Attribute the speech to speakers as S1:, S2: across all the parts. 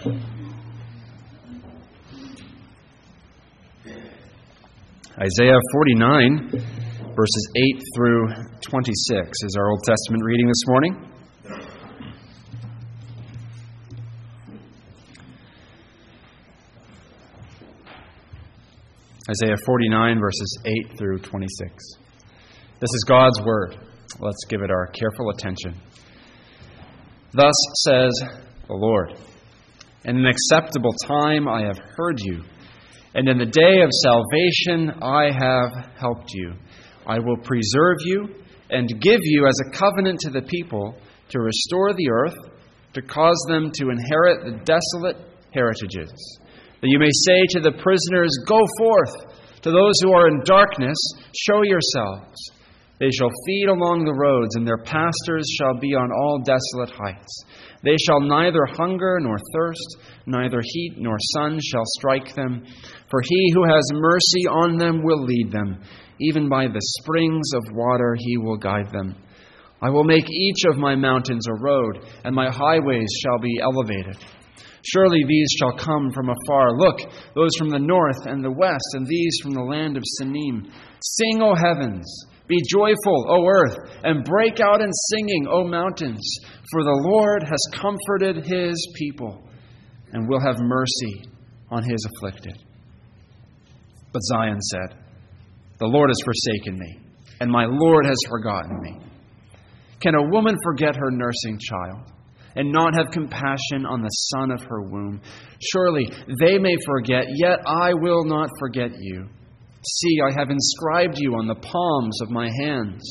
S1: Isaiah 49, verses 8 through 26 is our Old Testament reading this morning. Isaiah 49, verses 8 through 26. This is God's Word. Let's give it our careful attention. Thus says the Lord In an acceptable time I have heard you, and in the day of salvation I have helped you. I will preserve you and give you as a covenant to the people to restore the earth, to cause them to inherit the desolate heritages that you may say to the prisoners, Go forth. To those who are in darkness, show yourselves. They shall feed along the roads, and their pastors shall be on all desolate heights. They shall neither hunger nor thirst, neither heat nor sun shall strike them. For he who has mercy on them will lead them. Even by the springs of water he will guide them. I will make each of my mountains a road, and my highways shall be elevated. Surely these shall come from afar. Look, those from the north and the west, and these from the land of Sinim. Sing, O heavens! Be joyful, O earth, and break out in singing, O mountains, for the Lord has comforted his people and will have mercy on his afflicted. But Zion said, The Lord has forsaken me, and my Lord has forgotten me. Can a woman forget her nursing child? and not have compassion on the son of her womb. Surely they may forget, yet I will not forget you. See, I have inscribed you on the palms of my hands.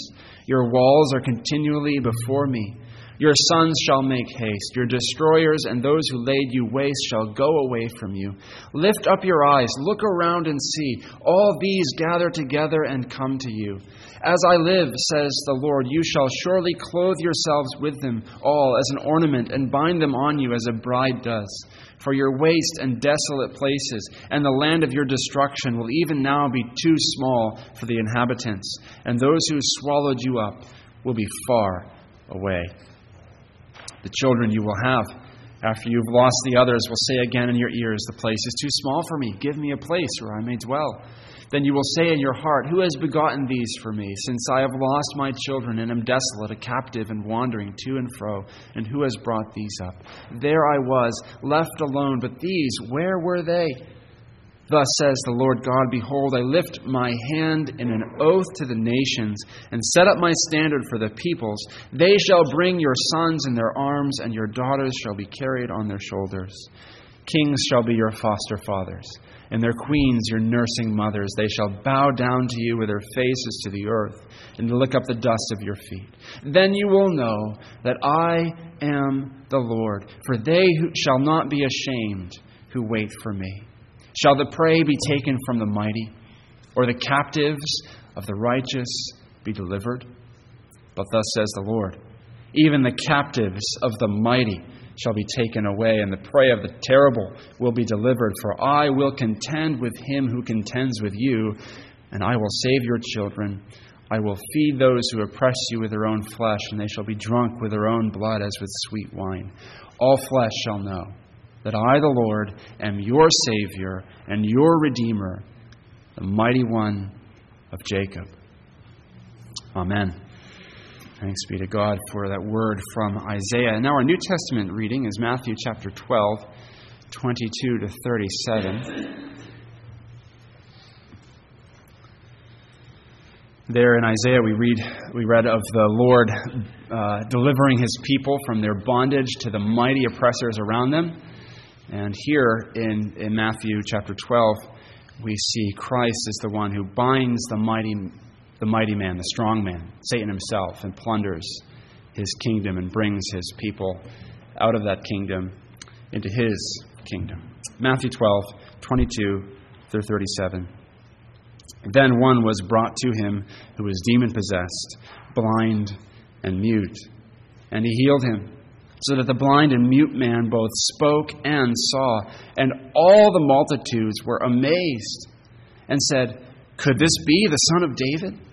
S1: Your walls are continually before me. Your sons shall make haste. Your destroyers and those who laid you waste shall go away from you. Lift up your eyes, look around and see. All these gather together and come to you. As I live, says the Lord, you shall surely clothe yourselves with them all as an ornament and bind them on you as a bride does. For your waste and desolate places and the land of your destruction will even now be too small for the inhabitants, and those who swallowed you up will be far away. The children you will have after you've lost the others will say again in your ears, The place is too small for me. Give me a place where I may dwell. Then you will say in your heart, Who has begotten these for me, since I have lost my children and am desolate, a captive and wandering to and fro? And who has brought these up? There I was, left alone, but these, where were they? Thus says the Lord God Behold, I lift my hand in an oath to the nations, and set up my standard for the peoples. They shall bring your sons in their arms, and your daughters shall be carried on their shoulders. Kings shall be your foster fathers and their queens your nursing mothers. They shall bow down to you with their faces to the earth and lick up the dust of your feet. Then you will know that I am the Lord, for they who shall not be ashamed who wait for me. Shall the prey be taken from the mighty, or the captives of the righteous be delivered? But thus says the Lord even the captives of the mighty shall be taken away, and the prey of the terrible will be delivered. For I will contend with him who contends with you, and I will save your children. I will feed those who oppress you with their own flesh, and they shall be drunk with their own blood as with sweet wine. All flesh shall know that I, the Lord, am your Savior and your Redeemer, the mighty one of Jacob. Amen. Thanks be to God for that word from Isaiah. And now our New Testament reading is Matthew chapter 12, 22 to 37. There in Isaiah, we read we read of the Lord uh, delivering His people from their bondage to the mighty oppressors around them, and here in, in Matthew chapter 12, we see Christ as the one who binds the mighty the mighty man, the strong man, Satan himself, and plunders his kingdom and brings his people out of that kingdom into his kingdom. Matthew 12, 22 through 37. Then one was brought to him who was demon possessed, blind and mute, and he healed him, so that the blind and mute man both spoke and saw. And all the multitudes were amazed and said, Could this be the son of David?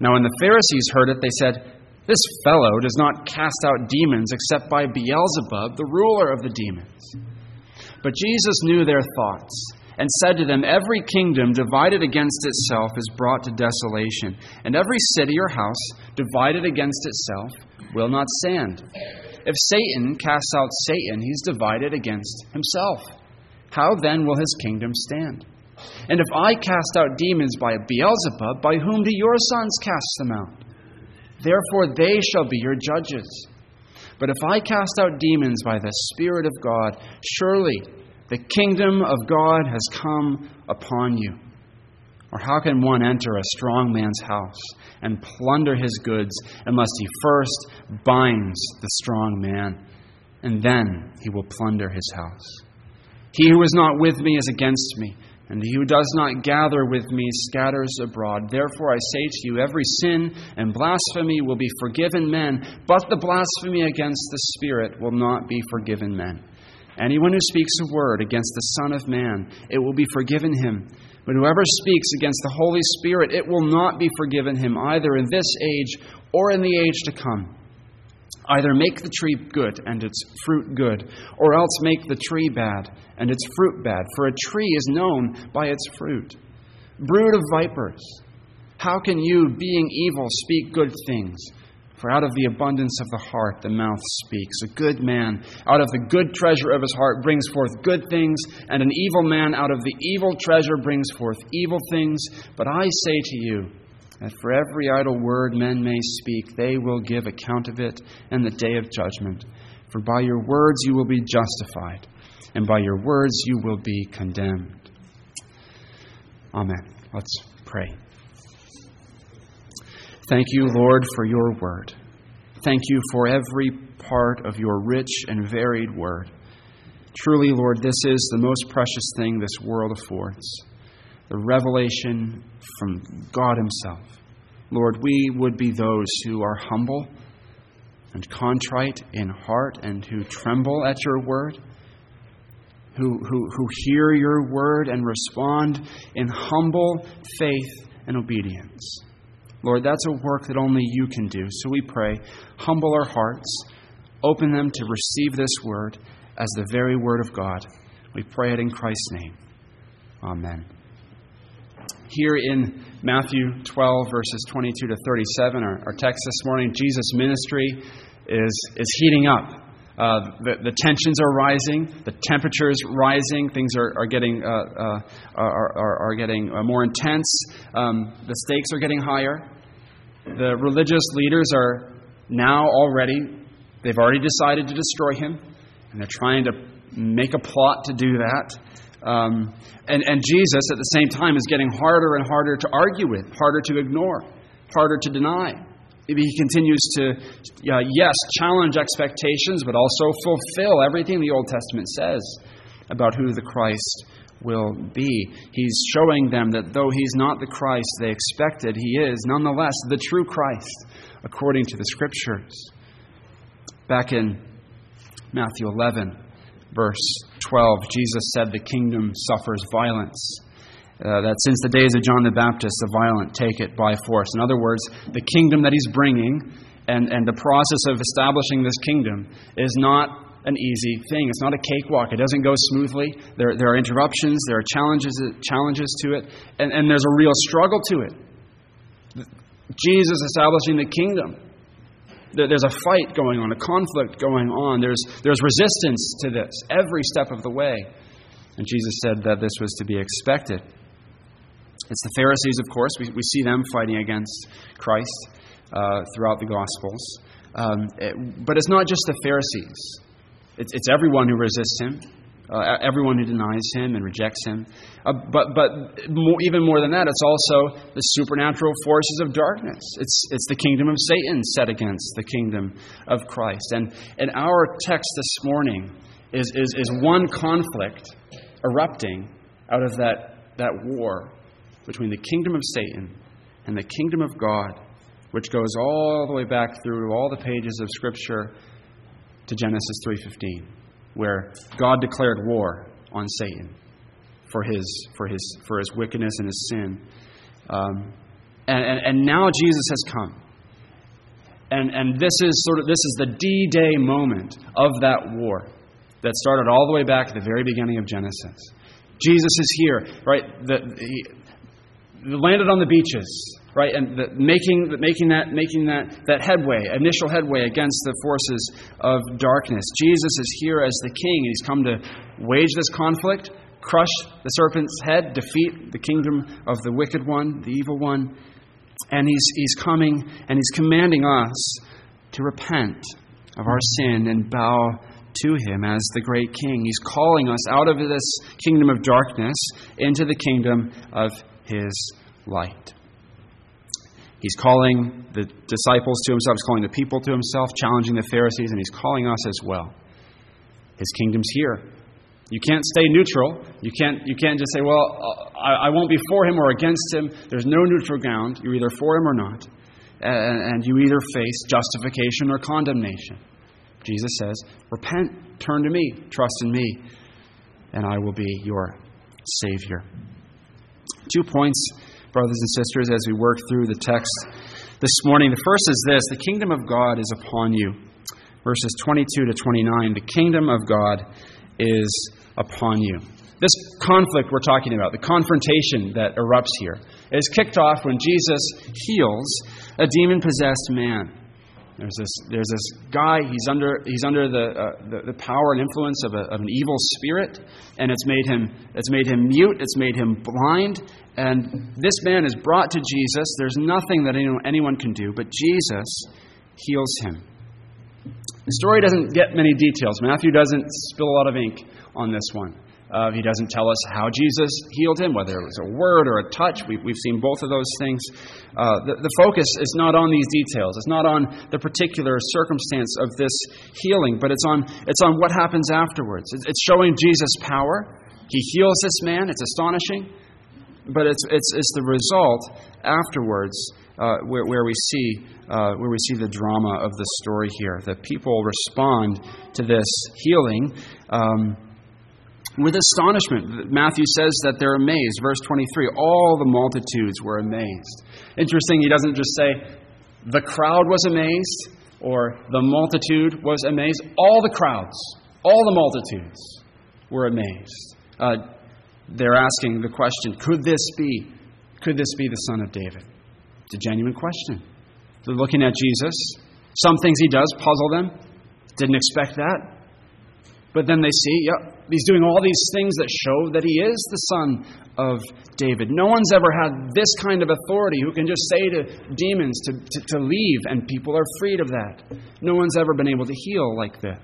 S1: Now, when the Pharisees heard it, they said, This fellow does not cast out demons except by Beelzebub, the ruler of the demons. But Jesus knew their thoughts and said to them, Every kingdom divided against itself is brought to desolation, and every city or house divided against itself will not stand. If Satan casts out Satan, he's divided against himself. How then will his kingdom stand? And if I cast out demons by Beelzebub, by whom do your sons cast them out? Therefore they shall be your judges. But if I cast out demons by the Spirit of God, surely the kingdom of God has come upon you. Or how can one enter a strong man's house and plunder his goods unless he first binds the strong man, and then he will plunder his house? He who is not with me is against me and he who does not gather with me scatters abroad. Therefore I say to you, every sin and blasphemy will be forgiven men, but the blasphemy against the Spirit will not be forgiven men. Anyone who speaks a word against the Son of Man, it will be forgiven him. But whoever speaks against the Holy Spirit, it will not be forgiven him, either in this age or in the age to come. Either make the tree good and its fruit good, or else make the tree bad and its fruit bad, for a tree is known by its fruit. Brood of vipers, how can you, being evil, speak good things? For out of the abundance of the heart the mouth speaks. A good man out of the good treasure of his heart brings forth good things, and an evil man out of the evil treasure brings forth evil things. But I say to you, that for every idle word men may speak, they will give account of it in the day of judgment. For by your words you will be justified, and by your words you will be condemned. Amen. Let's pray. Thank you, Lord, for your word. Thank you for every part of your rich and varied word. Truly, Lord, this is the most precious thing this world affords the revelation from God Himself. Lord, we would be those who are humble and contrite in heart and who tremble at your word, who, who, who hear your word and respond in humble faith and obedience. Lord, that's a work that only you can do. So we pray, humble our hearts, open them to receive this word as the very word of God. We pray it in Christ's name. Amen here in Matthew 12, verses 22 to 37, our, our text this morning, Jesus' ministry is, is heating up. Uh, the, the, tensions are rising, the temperature is rising, things are, are getting, uh, uh, are, are, are, getting uh, more intense, um, the stakes are getting higher. The religious leaders are now already, they've already decided to destroy him, and they're trying to make a plot to do that. Um, and, and Jesus, at the same time, is getting harder and harder to argue with, harder to ignore, harder to deny. He continues to, uh, yes, challenge expectations, but also fulfill everything the Old Testament says about who the Christ will be. He's showing them that though he's not the Christ they expected, he is nonetheless the true Christ, according to the Scriptures. Back in Matthew 11, verse 12, Jesus said, The kingdom suffers violence. Uh, that since the days of John the Baptist, the violent take it by force. In other words, the kingdom that he's bringing and, and the process of establishing this kingdom is not an easy thing. It's not a cakewalk. It doesn't go smoothly. There, there are interruptions, there are challenges, challenges to it, and, and there's a real struggle to it. Jesus establishing the kingdom there's a fight going on, a conflict going on. There's, there's resistance to this every step of the way. And Jesus said that this was to be expected. It's the Pharisees, of course. We, we see them fighting against Christ uh, throughout the Gospels. Um, it, but it's not just the Pharisees, it's, it's everyone who resists him uh, everyone who denies him and rejects him. Uh, but but more, even more than that, it's also the supernatural forces of darkness. It's, it's the kingdom of Satan set against the kingdom of Christ. And, and our text this morning is, is, is one conflict erupting out of that, that war between the kingdom of Satan and the kingdom of God, which goes all the way back through all the pages of Scripture to Genesis 3:15 where God declared war on Satan for his, for his, for his wickedness and his sin. Um, and, and, and now Jesus has come. And, and this is sort of this is the D-Day moment of that war that started all the way back at the very beginning of Genesis. Jesus is here, right? The, he, landed on the beaches, right? And the, making, making, that, making that, that headway, initial headway against the forces of darkness. Jesus is here as the king. and He's come to wage this conflict, crush the serpent's head, defeat the kingdom of the wicked one, the evil one. And he's, he's coming and he's commanding us to repent of our sin and bow to him as the great king. He's calling us out of this kingdom of darkness into the kingdom of his light. He's calling the disciples to himself, he's calling the people to himself, challenging the Pharisees, and he's calling us as well. His kingdom's here. You can't stay neutral. You can't, you can't just say, well, uh, I, I won't be for him or against him. There's no neutral ground. You're either for him or not. And, and you either face justification or condemnation. Jesus says, Repent, turn to me, trust in me, and I will be your Savior. Two points, brothers and sisters, as we work through the text this morning. The first is this the kingdom of God is upon you. Verses 22 to 29. The kingdom of God is upon you. This conflict we're talking about, the confrontation that erupts here, is kicked off when Jesus heals a demon possessed man. There's this, there's this guy, he's under, he's under the, uh, the, the, power and influence of, a, of an evil spirit, and it's made, him, it's made him mute, it's made him blind. And this man is brought to Jesus. There's nothing that anyone, anyone can do, but Jesus heals him. The story doesn't get many details. Matthew doesn't spill a lot of ink on this one. Uh, he doesn't tell us how Jesus healed him, whether it was a word or a touch. We've, we've seen both of those things. Uh, the, the focus is not on these details. It's not on the particular circumstance of this healing, but it's on, it's on what happens afterwards. It's, showing Jesus' power. He heals this man. It's astonishing. But it's, it's, it's the result afterwards uh, where, where, we see, uh, where we see the drama of the story here. That people respond to this healing. Um, with astonishment. Matthew says that they're amazed. Verse 23 all the multitudes were amazed. Interesting, he doesn't just say the crowd was amazed or the multitude was amazed. All the crowds, all the multitudes were amazed. Uh, they're asking the question could this be? Could this be the Son of David? It's a genuine question. They're looking at Jesus. Some things he does puzzle them. Didn't expect that. But then they see, yep, he's doing all these things that show that he is the son of David. No one's ever had this kind of authority who can just say to demons to, to, to leave, and people are freed of that. No one's ever been able to heal like this.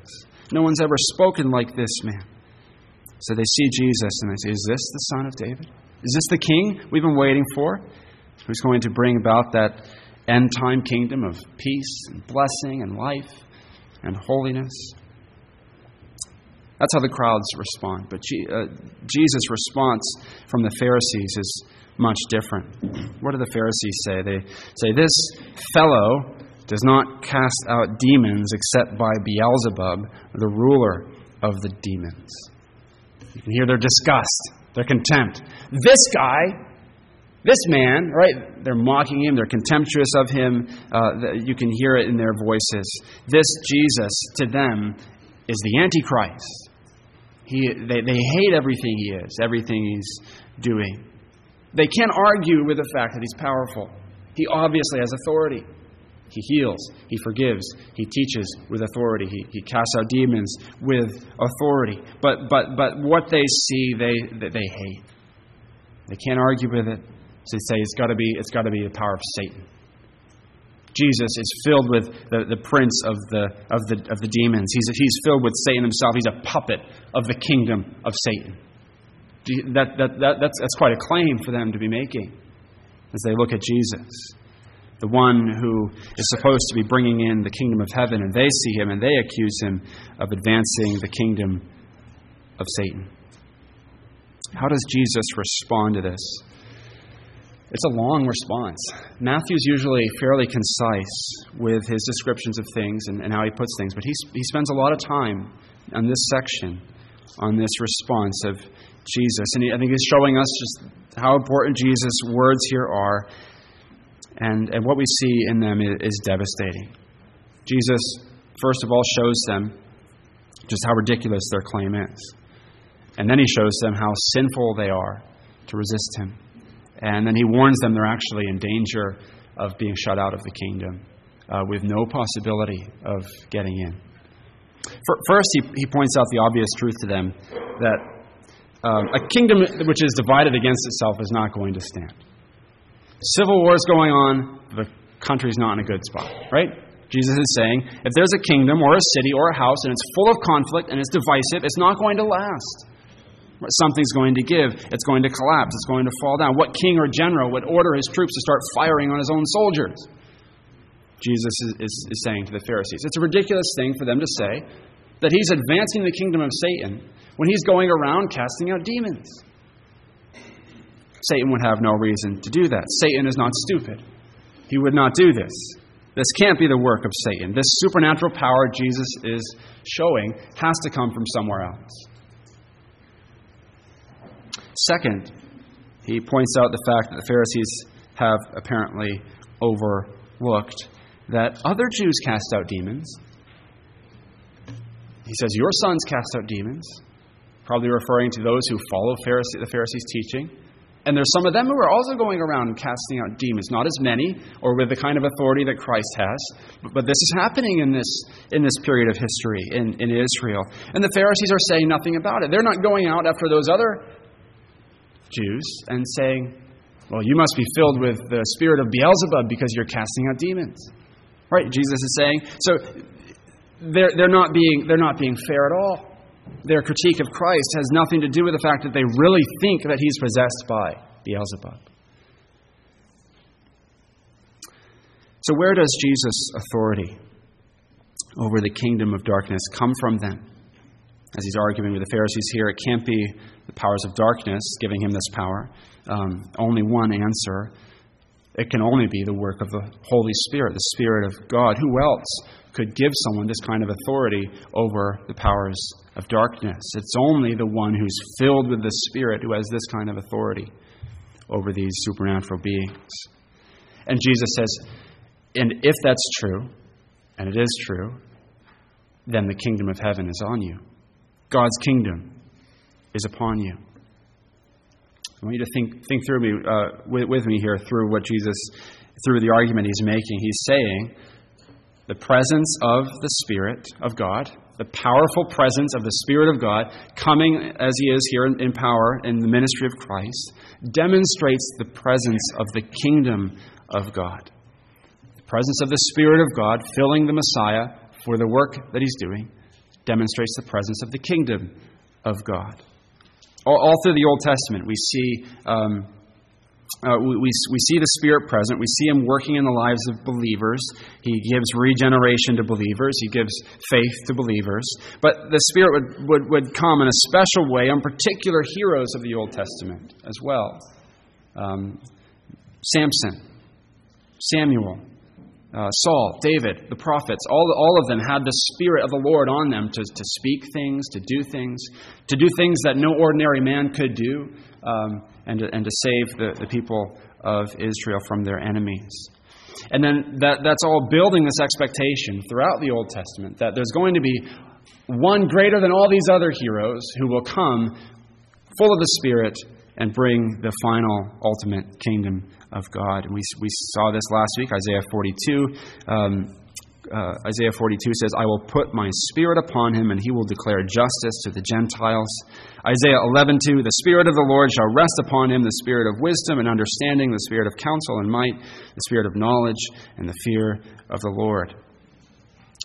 S1: No one's ever spoken like this man. So they see Jesus and they say, Is this the son of David? Is this the king we've been waiting for? Who's going to bring about that end time kingdom of peace and blessing and life and holiness? That's how the crowds respond. But uh, Jesus' response from the Pharisees is much different. What do the Pharisees say? They say, This fellow does not cast out demons except by Beelzebub, the ruler of the demons. You can hear their disgust, their contempt. This guy, this man, right? They're mocking him, they're contemptuous of him. Uh, you can hear it in their voices. This Jesus, to them, is the Antichrist. He, they, they hate everything he is, everything he's doing. They can't argue with the fact that he's powerful. He obviously has authority. He heals, he forgives, he teaches with authority, he, he casts out demons with authority. But, but, but what they see, they, they hate. They can't argue with it. So they say it's got to be, it's got to be the power of Satan. Jesus is filled with the, the prince of the, of, the, of the demons. He's, he's filled with Satan himself. He's a puppet of the kingdom of Satan. That, that, that, that's, that's quite a claim for them to be making as they look at Jesus, the one who is supposed to be bringing in the kingdom of heaven, and they see him and they accuse him of advancing the kingdom of Satan. How does Jesus respond to this? It's a long response. Matthew's usually fairly concise with his descriptions of things and, and how he puts things, but he, he spends a lot of time on this section, on this response of Jesus. And he, I think he's showing us just how important Jesus' words here are, and, and what we see in them is, is devastating. Jesus, first of all, shows them just how ridiculous their claim is. And then he shows them how sinful they are to resist him. And then he warns them they're actually in danger of being shut out of the kingdom uh, with no possibility of getting in. First, he, he points out the obvious truth to them that um, a kingdom which is divided against itself is not going to stand. Civil war is going on, the country's not in a good spot, right? Jesus is saying if there's a kingdom or a city or a house and it's full of conflict and it's divisive, it's not going to last. Something's going to give. It's going to collapse. It's going to fall down. What king or general would order his troops to start firing on his own soldiers? Jesus is, is, is saying to the Pharisees. It's a ridiculous thing for them to say that he's advancing the kingdom of Satan when he's going around casting out demons. Satan would have no reason to do that. Satan is not stupid. He would not do this. This can't be the work of Satan. This supernatural power Jesus is showing has to come from somewhere else. Second, he points out the fact that the Pharisees have apparently overlooked that other Jews cast out demons. He says, Your sons cast out demons, probably referring to those who follow Pharisee, the Pharisees' teaching. And there's some of them who are also going around casting out demons, not as many or with the kind of authority that Christ has, but this is happening in this, in this period of history in, in Israel. And the Pharisees are saying nothing about it. They're not going out after those other Jews and saying, Well, you must be filled with the spirit of Beelzebub because you're casting out demons. Right? Jesus is saying. So they're, they're, not being, they're not being fair at all. Their critique of Christ has nothing to do with the fact that they really think that he's possessed by Beelzebub. So, where does Jesus' authority over the kingdom of darkness come from then? As he's arguing with the Pharisees here, it can't be the powers of darkness giving him this power. Um, only one answer. It can only be the work of the Holy Spirit, the Spirit of God. Who else could give someone this kind of authority over the powers of darkness? It's only the one who's filled with the Spirit who has this kind of authority over these supernatural beings. And Jesus says, and if that's true, and it is true, then the kingdom of heaven is on you. God's kingdom is upon you. I want you to think, think through me, uh, with, with me here through what Jesus, through the argument he's making. He's saying the presence of the Spirit of God, the powerful presence of the Spirit of God coming as he is here in, in power in the ministry of Christ, demonstrates the presence of the kingdom of God. The presence of the Spirit of God filling the Messiah for the work that he's doing demonstrates the presence of the kingdom of God. All, all through the Old Testament, we see. Um, uh, we, we, we see the Spirit present. We see Him working in the lives of believers. He gives regeneration to believers. He gives faith to believers. But the Spirit would, would, would come in a special way on particular heroes of the Old Testament as well. Um, Samson, Samuel, uh, Saul, David, the prophets, all, all of them had the Spirit of the Lord on them to, to speak things, to do things, to do things that no ordinary man could do, um, and, to, and to save the, the people of Israel from their enemies. And then that, that's all building this expectation throughout the Old Testament that there's going to be one greater than all these other heroes who will come full of the Spirit and bring the final, ultimate kingdom of God. And we, we saw this last week, Isaiah 42. Um, uh, Isaiah 42 says, I will put my spirit upon him, and he will declare justice to the Gentiles. Isaiah 11:2, the spirit of the Lord shall rest upon him, the spirit of wisdom and understanding, the spirit of counsel and might, the spirit of knowledge and the fear of the Lord.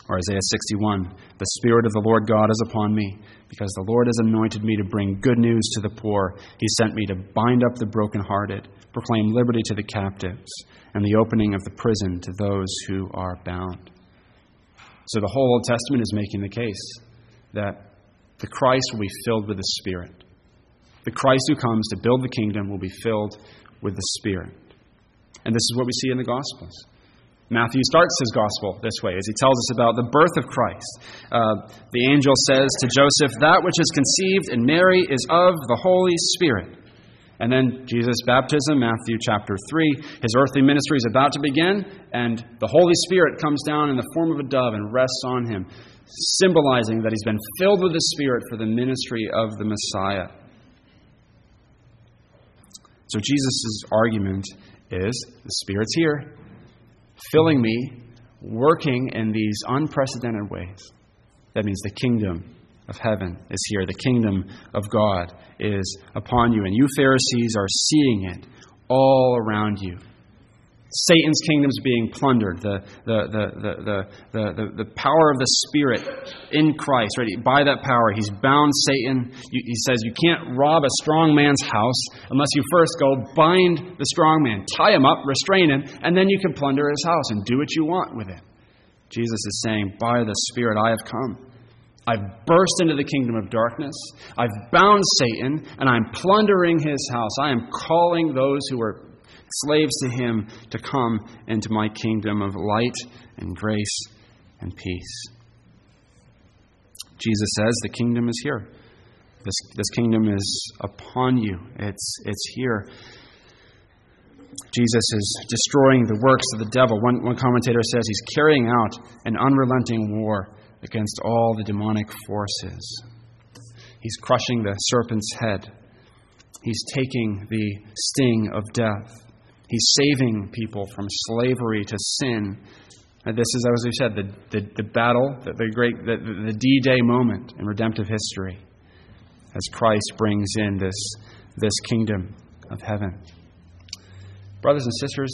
S1: Or Isaiah 61, the spirit of the Lord God is upon me, because the Lord has anointed me to bring good news to the poor. He sent me to bind up the brokenhearted proclaim liberty to the captives, and the opening of the prison to those who are bound. So the whole Old Testament is making the case that the Christ will be filled with the Spirit. The Christ who comes to build the kingdom will be filled with the Spirit. And this is what we see in the Gospels. Matthew starts his gospel this way as he tells us about the birth of Christ. Uh, the angel says to Joseph, That which is conceived in Mary is of the Holy Spirit. And then Jesus' baptism, Matthew chapter 3. His earthly ministry is about to begin, and the Holy Spirit comes down in the form of a dove and rests on him, symbolizing that he's been filled with the Spirit for the ministry of the Messiah. So Jesus' argument is the Spirit's here, filling me, working in these unprecedented ways. That means the kingdom of heaven is here. The kingdom of God is upon you. And you Pharisees are seeing it all around you. Satan's kingdom is being plundered. The, the, the, the, the, the, power of the Spirit in Christ, right? By that power, he's bound Satan. He says you can't rob a strong man's house unless you first go bind the strong man, tie him up, restrain him, and then you can plunder his house and do what you want with it. Jesus is saying, By the Spirit I have come. I've burst into the kingdom of darkness. I've bound Satan, and I'm plundering his house. I am calling those who are slaves to him to come into my kingdom of light and grace and peace. Jesus says the kingdom is here. This, this kingdom is upon you. It's, it's here. Jesus is destroying the works of the devil. One, one commentator says he's carrying out an unrelenting war against all the demonic forces. He's crushing the serpent's head. He's taking the sting of death. He's saving people from slavery to sin. And this is, as we said, the, the, the battle, the, the great, the, the D Day moment in redemptive history as Christ brings in this, this kingdom of heaven. Brothers and sisters,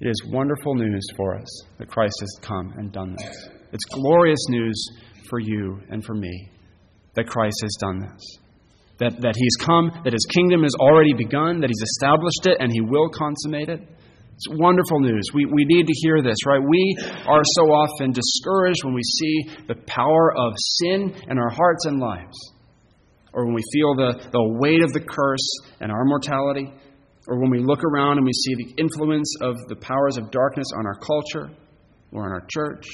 S1: it is wonderful news for us that Christ has come and done this. It's glorious news for you and for me that Christ has done this. That, that He's come, that His kingdom has already begun, that He's established it, and He will consummate it. It's wonderful news. We, we need to hear this, right? We are so often discouraged when we see the power of sin in our hearts and lives, or when we feel the, the weight of the curse and our mortality, or when we look around and we see the influence of the powers of darkness on our culture or on our church.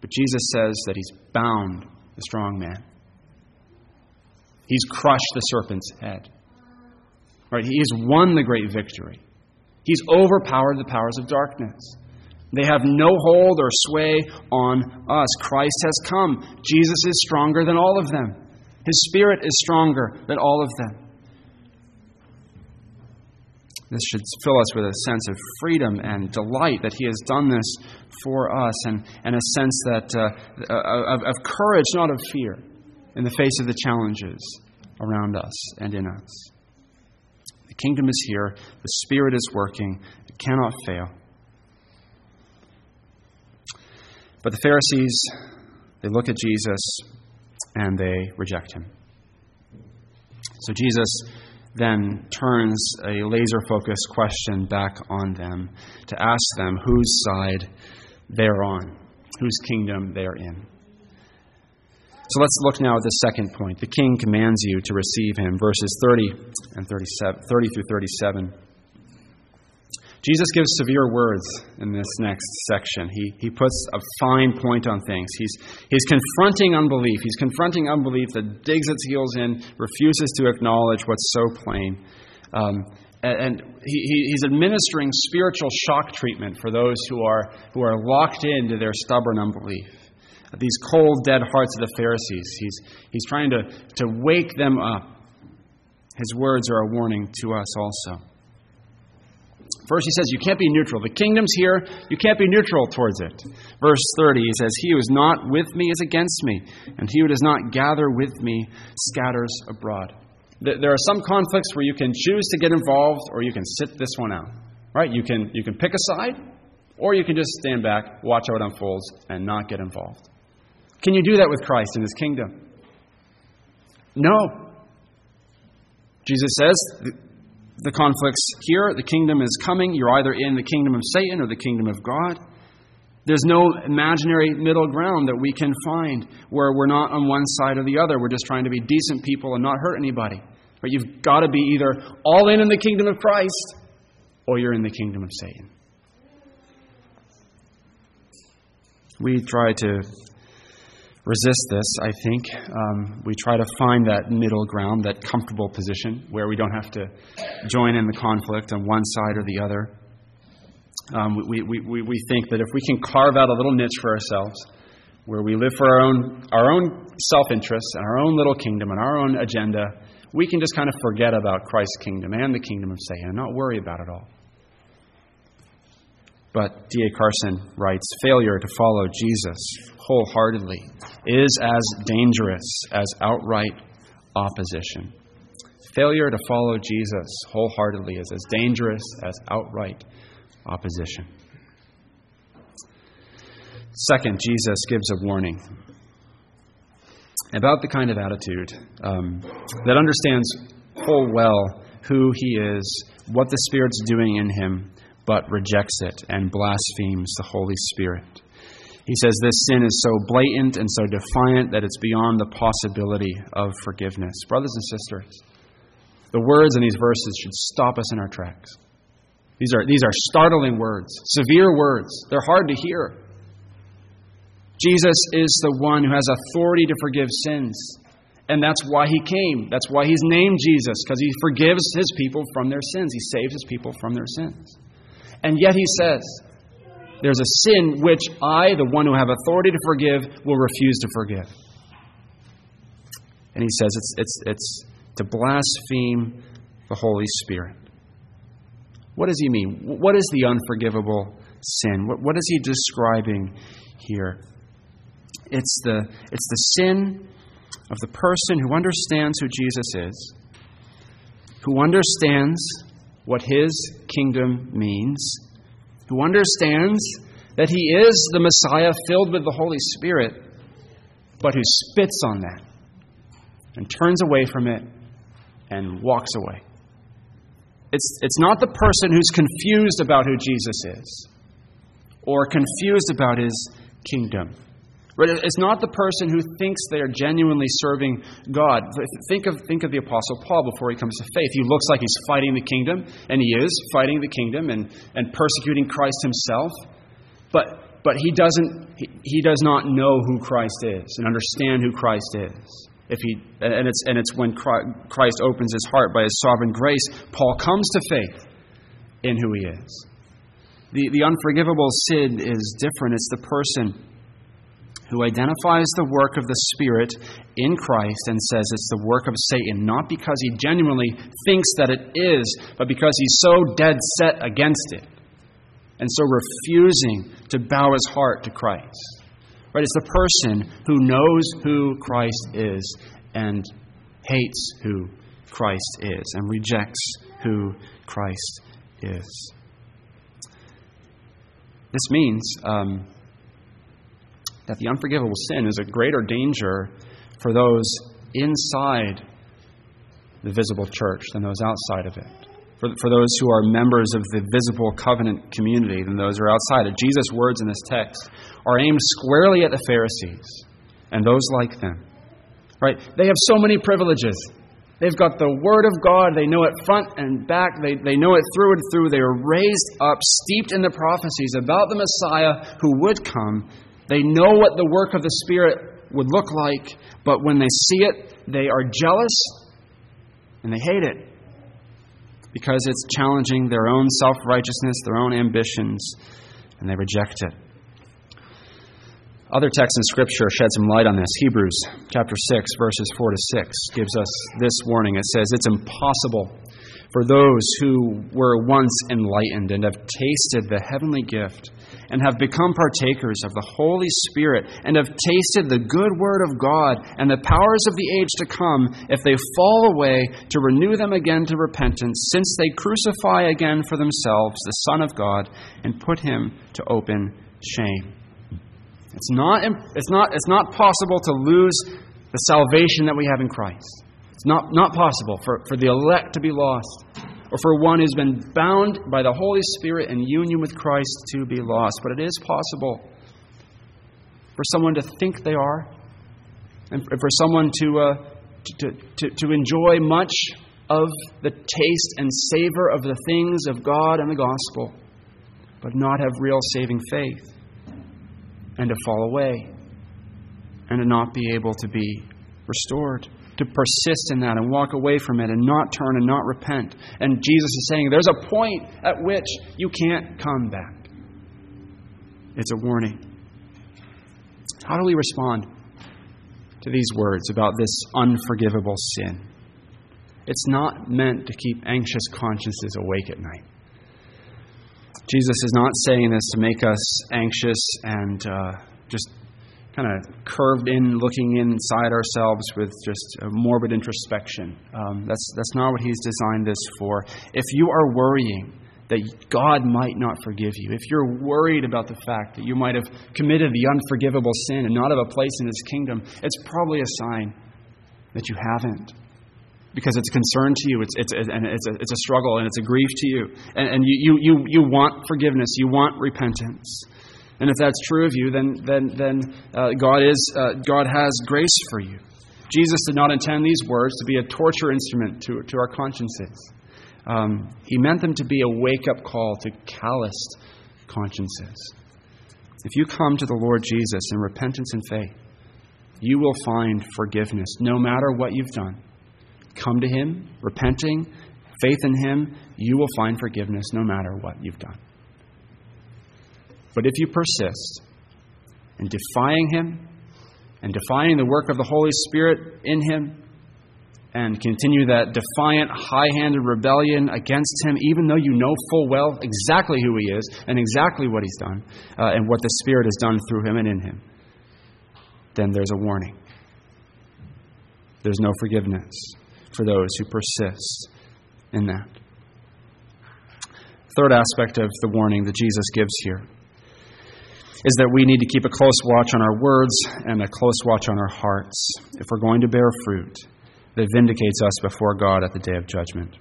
S1: But Jesus says that he's bound the strong man. He's crushed the serpent's head. Right? He has won the great victory. He's overpowered the powers of darkness. They have no hold or sway on us. Christ has come. Jesus is stronger than all of them. His Spirit is stronger than all of them. This should fill us with a sense of freedom and delight that He has done this for us, and, and a sense that, uh, of, of courage, not of fear, in the face of the challenges around us and in us. The kingdom is here, the Spirit is working, it cannot fail. But the Pharisees, they look at Jesus and they reject him. So Jesus then turns a laser focused question back on them to ask them whose side they're on, whose kingdom they're in. So let's look now at the second point. The king commands you to receive him, verses 30 and 37, 30 through 37. Jesus gives severe words in this next section. He, he puts a fine point on things. He's, he's confronting unbelief. He's confronting unbelief that digs its heels in, refuses to acknowledge what's so plain. Um, and, he, he's administering spiritual shock treatment for those who are, who are locked into their stubborn unbelief. These cold, dead hearts of the Pharisees. He's, he's trying to, to wake them up. His words are a warning to us also. First, he says, You can't be neutral. The kingdom's here. You can't be neutral towards it. Verse 30, he says, He who is not with me is against me, and he who does not gather with me scatters abroad. There are some conflicts where you can choose to get involved or you can sit this one out. Right? You can, you can pick a side, or you can just stand back, watch how it unfolds, and not get involved. Can you do that with Christ in his kingdom? No. Jesus says, the conflicts here. The kingdom is coming. You're either in the kingdom of Satan or the kingdom of God. There's no imaginary middle ground that we can find where we're not on one side or the other. We're just trying to be decent people and not hurt anybody. But you've got to be either all in in the kingdom of Christ or you're in the kingdom of Satan. We try to resist this, I think. Um, we try to find that middle ground, that comfortable position where we don't have to join in the conflict on one side or the other. Um, we, we, we, we think that if we can carve out a little niche for ourselves, where we live for our own, our own self interest and our own little kingdom and our own agenda, we can just kind of forget about Christ's kingdom and the kingdom of Satan and not worry about it all. But D.A. Carson writes failure to follow Jesus wholeheartedly is as dangerous as outright opposition. Failure to follow Jesus wholeheartedly is as dangerous as outright opposition. Second, Jesus gives a warning about the kind of attitude um, that understands full well who he is, what the Spirit's doing in him, but rejects it and blasphemes the Holy Spirit. He says this sin is so blatant and so defiant that it's beyond the possibility of forgiveness. Brothers and sisters, the words in these verses should stop us in our tracks. These are, these are startling words, severe words. They're hard to hear. Jesus is the one who has authority to forgive sins. And that's why he came. That's why he's named Jesus, because he forgives his people from their sins. He saves his people from their sins. And yet he says, There's a sin which I, the one who have authority to forgive, will refuse to forgive. And he says it's, it's, it's to blaspheme the Holy Spirit. What does he mean? What is the unforgivable sin? What, what is he describing here? It's the, it's the sin of the person who understands who Jesus is, who understands what his kingdom means, who understands that he is the Messiah filled with the Holy Spirit, but who spits on that and turns away from it and walks away. It's, it's not the person who's confused about who Jesus is or confused about his kingdom. But it's not the person who thinks they are genuinely serving God. Think of, think of the Apostle Paul before he comes to faith. He looks like he's fighting the kingdom, and he is fighting the kingdom and, and persecuting Christ himself. But, but he, doesn't, he, he does not know who Christ is and understand who Christ is. If he, and, it's, and it's when Christ opens his heart by his sovereign grace, Paul comes to faith in who he is. The, the unforgivable sin is different. It's the person who identifies the work of the Spirit in Christ and says it's the work of Satan, not because he genuinely thinks that it is, but because he's so dead set against it and so refusing to bow his heart to Christ. Right? It's the person who knows who Christ is and hates who Christ is and rejects who Christ is. This means um, that the unforgivable sin is a greater danger for those inside the visible church than those outside of it. For, for those who are members of the visible covenant community than those who are outside it. Jesus' words in this text are aimed squarely at the Pharisees and those like them. Right? They have so many privileges. They've got the Word of God. They know it front and back. They, they know it through and through. They are raised up, steeped in the prophecies about the Messiah who would come. They know what the work of the Spirit would look like, but when they see it, they are jealous and they hate it because it's challenging their own self righteousness, their own ambitions, and they reject it. Other texts in Scripture shed some light on this. Hebrews chapter 6, verses 4 to 6 gives us this warning. It says, It's impossible for those who were once enlightened and have tasted the heavenly gift and have become partakers of the Holy Spirit and have tasted the good word of God and the powers of the age to come, if they fall away, to renew them again to repentance, since they crucify again for themselves the Son of God and put him to open shame. It's not, it's not, it's not possible to lose the salvation that we have in Christ. It's not, not possible for, for the elect to be lost or for one who's been bound by the Holy Spirit in union with Christ to be lost. But it is possible for someone to think they are, and for someone to, uh, to, to, to enjoy much of the taste and savor of the things of God and the gospel, but not have real saving faith, and to fall away and to not be able to be restored. To persist in that and walk away from it and not turn and not repent. And Jesus is saying there's a point at which you can't come back. It's a warning. How do we respond to these words about this unforgivable sin? It's not meant to keep anxious consciences awake at night. Jesus is not saying this to make us anxious and uh, just kind of curved in, looking inside ourselves with just a morbid introspection. Um, that's, that's not what He's designed this for. If you are worrying that God might not forgive you, if you're worried about the fact that you might have committed the unforgivable sin and not have a place in His kingdom, it's probably a sign that you haven't because it's a concern to you, it's, it's, and it's, a, it's a struggle, and it's a grief to you. And, and you, you, you want forgiveness, you want repentance. And if that's true of you, then, then, then uh, God, is, uh, God has grace for you. Jesus did not intend these words to be a torture instrument to, to our consciences. Um, he meant them to be a wake up call to calloused consciences. If you come to the Lord Jesus in repentance and faith, you will find forgiveness no matter what you've done. Come to Him, repenting, faith in Him, you will find forgiveness no matter what you've done. But if you persist in defying Him and defying the work of the Holy Spirit in Him, and continue that defiant, high handed rebellion against Him, even though you know full well exactly who He is and exactly what He's done uh, and what the Spirit has done through Him and in Him, then there's a warning. There's no forgiveness for those who persist in that. Third aspect of the warning that Jesus gives here is that we need to keep a close watch on our words and a close watch on our hearts if we're going to bear fruit that vindicates us before God at the day of judgment.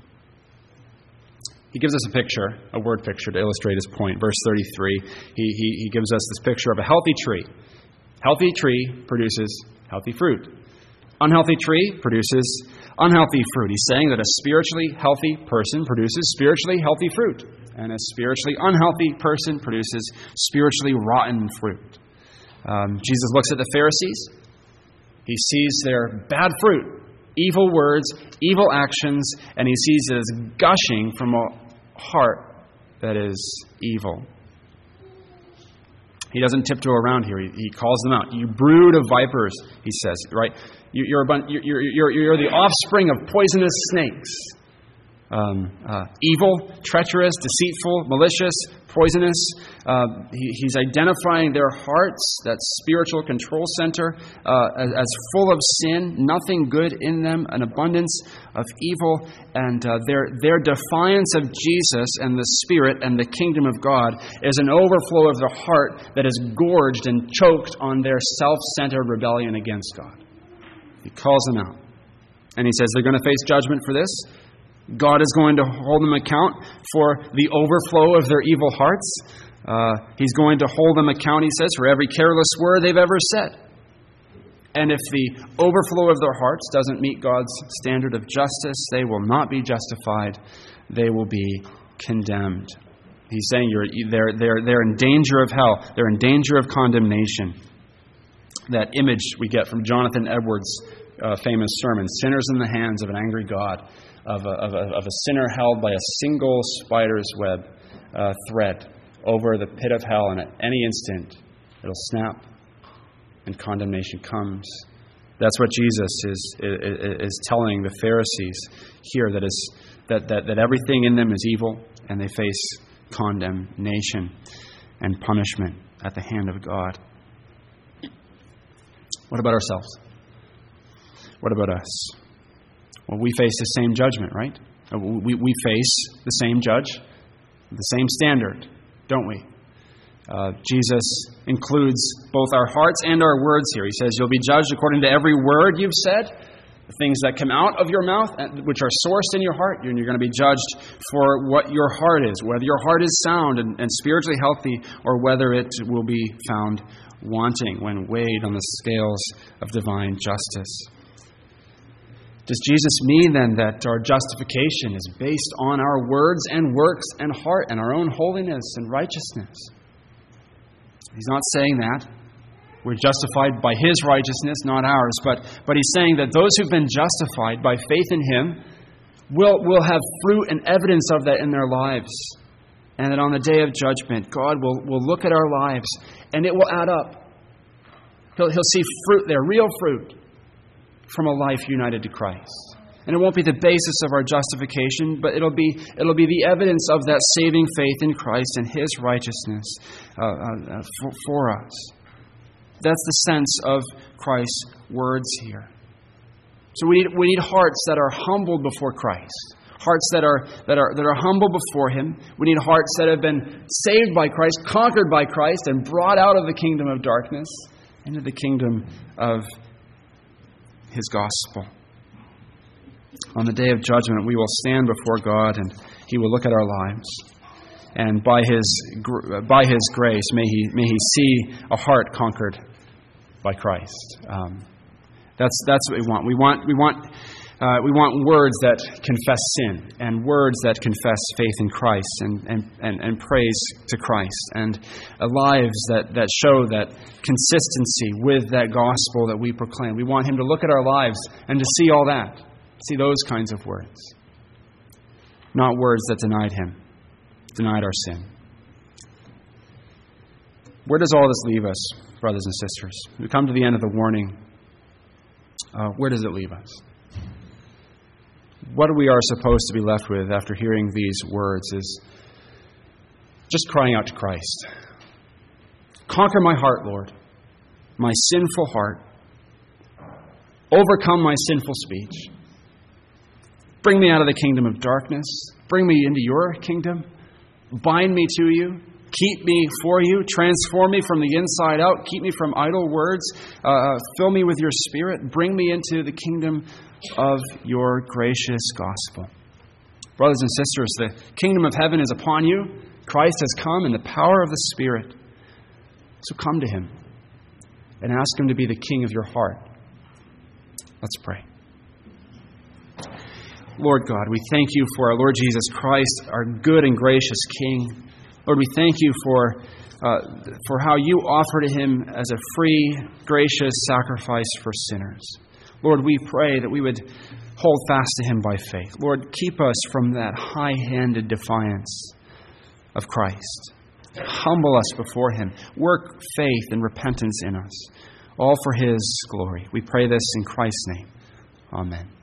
S1: He gives us a picture, a word picture, to illustrate his point. Verse 33, he, he, he gives us this picture of a healthy tree. Healthy tree produces healthy fruit. Unhealthy tree produces unhealthy fruit. He's saying that a spiritually healthy person produces spiritually healthy fruit, and a spiritually unhealthy person produces spiritually rotten fruit. Um, Jesus looks at the Pharisees. He sees their bad fruit, evil words, evil actions, and he sees it as gushing from a heart that is evil. He doesn't tiptoe around here. He, he calls them out. You brood of vipers, he says, right? You, are you're, you're, you're, the offspring of poisonous snakes. Um, uh, evil, treacherous, deceitful, malicious, poisonous. Uh, he, he's identifying their hearts, that spiritual control center, uh, as, as, full of sin, nothing good in them, an abundance of evil, and uh, their, their defiance of Jesus and the Spirit and the kingdom of God is an overflow of the heart that is gorged and choked on their self centered rebellion against God. He calls them out. And he says they're going to face judgment for this. God is going to hold them account for the overflow of their evil hearts. Uh, he's going to hold them account, he says, for every careless word they've ever said. And if the overflow of their hearts doesn't meet God's standard of justice, they will not be justified. They will be condemned. He's saying they're, they're, they're in danger of hell, they're in danger of condemnation. That image we get from Jonathan Edwards' uh, famous sermon Sinners in the Hands of an Angry God of a, of a, of a sinner held by a single spider's web uh, thread over the pit of hell, and at any instant it'll snap and condemnation comes. That's what Jesus is, is, is telling the Pharisees here that, is, that, that, that everything in them is evil and they face condemnation and punishment at the hand of God. What about ourselves? What about us? Well, we face the same judgment, right? Uh, we, we face the same judge, the same standard, don't we? Uh, Jesus includes both our hearts and our words here. He says, You'll be judged according to every word you've said, the things that come out of your mouth, which are sourced in your heart. And you're going to be judged for what your heart is, whether your heart is sound and, and spiritually healthy, or whether it will be found wanting when weighed on the scales of divine justice. Does Jesus mean then that our justification is based on our words and works and heart and our own holiness and righteousness? He's not saying that. We're justified by His righteousness, not ours. But, but He's saying that those who've been justified by faith in Him will, will have fruit and evidence of that in their lives. And that on the day of judgment, God will, will look at our lives and it will add up. He'll, he'll see fruit there, real fruit, from a life united to Christ. And it won't be the basis of our justification, but it'll be, it'll be the evidence of that saving faith in Christ and His righteousness uh, uh, uh for, for us. That's the sense of Christ's words here. So we need, we need hearts that are humbled before Christ, hearts that are, that, are, that are humble before Him. We need hearts that have been saved by Christ, conquered by Christ, and brought out of the kingdom of darkness into the kingdom of His gospel. On the day of judgment, we will stand before God and He will look at our lives. And by His, by his grace, may he, may he see a heart conquered by Christ. Um, that's, that's what we want. We want, we, want, uh, we want words that confess sin and words that confess faith in Christ and, and, and, and praise to Christ and uh, lives that, that show that consistency with that gospel that we proclaim. We want Him to look at our lives and to see all that, see those kinds of words. Not words that denied Him, denied our sin. Where does all this leave us, brothers and sisters? We come to the end of the warning uh, where does it leave us? What we are supposed to be left with after hearing these words is just crying out to Christ Conquer my heart, Lord, my sinful heart. Overcome my sinful speech. Bring me out of the kingdom of darkness. Bring me into your kingdom. Bind me to you. Keep me for you. Transform me from the inside out. Keep me from idle words. Uh, uh, fill me with your spirit. Bring me into the kingdom of your gracious gospel. Brothers and sisters, the kingdom of heaven is upon you. Christ has come in the power of the Spirit. So come to him and ask him to be the king of your heart. Let's pray. Lord God, we thank you for our Lord Jesus Christ, our good and gracious King. Lord, we thank you for, uh, for how you offer to him as a free, gracious sacrifice for sinners. Lord, we pray that we would hold fast to him by faith. Lord, keep us from that high handed defiance of Christ. Humble us before him. Work faith and repentance in us, all for his glory. We pray this in Christ's name. Amen.